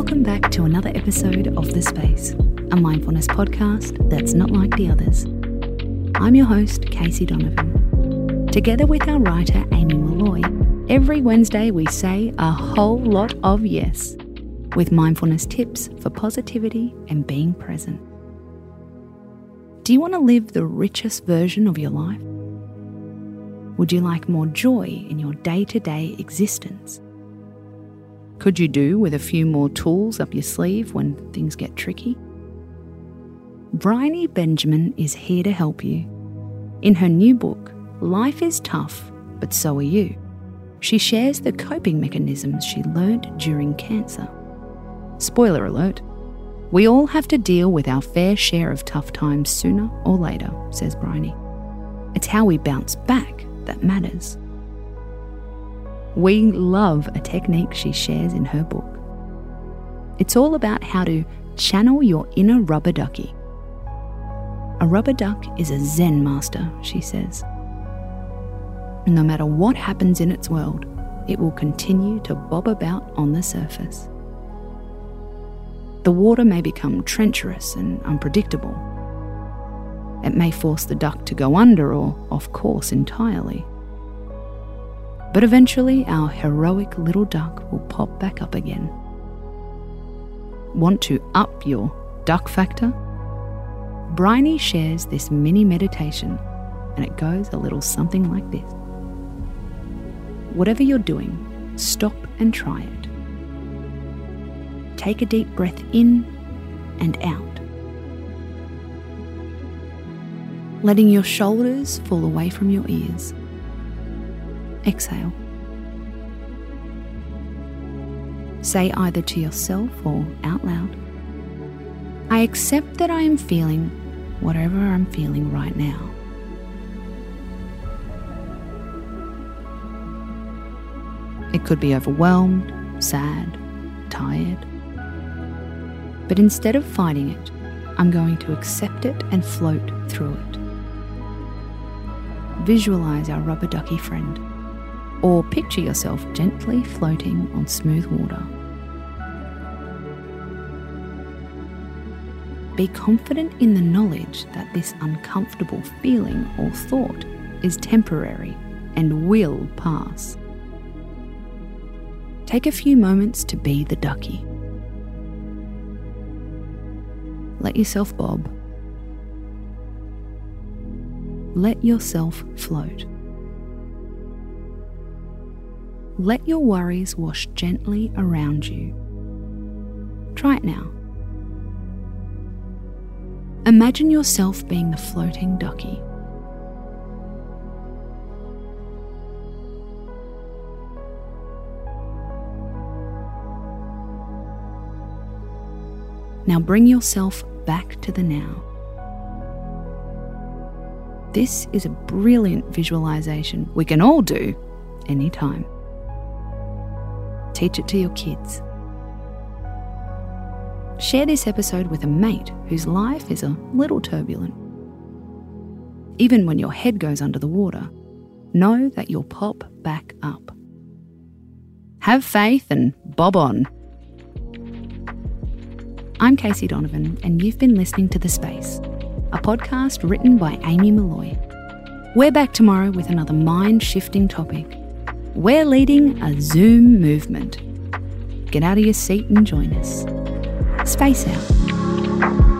Welcome back to another episode of The Space, a mindfulness podcast that's not like the others. I'm your host, Casey Donovan. Together with our writer, Amy Molloy, every Wednesday we say a whole lot of yes with mindfulness tips for positivity and being present. Do you want to live the richest version of your life? Would you like more joy in your day to day existence? Could you do with a few more tools up your sleeve when things get tricky? Briony Benjamin is here to help you. In her new book, Life is Tough, but So Are You, she shares the coping mechanisms she learned during cancer. Spoiler alert, we all have to deal with our fair share of tough times sooner or later, says Briony. It's how we bounce back that matters. We love a technique she shares in her book. It's all about how to channel your inner rubber ducky. A rubber duck is a Zen master, she says. No matter what happens in its world, it will continue to bob about on the surface. The water may become treacherous and unpredictable. It may force the duck to go under or off course entirely. But eventually, our heroic little duck will pop back up again. Want to up your duck factor? Briony shares this mini meditation, and it goes a little something like this Whatever you're doing, stop and try it. Take a deep breath in and out. Letting your shoulders fall away from your ears exhale. Say either to yourself or out loud I accept that I am feeling whatever I'm feeling right now. It could be overwhelmed, sad, tired. But instead of fighting it, I'm going to accept it and float through it. Visualize our rubber ducky friend or picture yourself gently floating on smooth water. Be confident in the knowledge that this uncomfortable feeling or thought is temporary and will pass. Take a few moments to be the ducky. Let yourself bob. Let yourself float. Let your worries wash gently around you. Try it now. Imagine yourself being the floating ducky. Now bring yourself back to the now. This is a brilliant visualization we can all do anytime. Teach it to your kids. Share this episode with a mate whose life is a little turbulent. Even when your head goes under the water, know that you'll pop back up. Have faith and bob on. I'm Casey Donovan, and you've been listening to The Space, a podcast written by Amy Molloy. We're back tomorrow with another mind shifting topic. We're leading a Zoom movement. Get out of your seat and join us. Space out.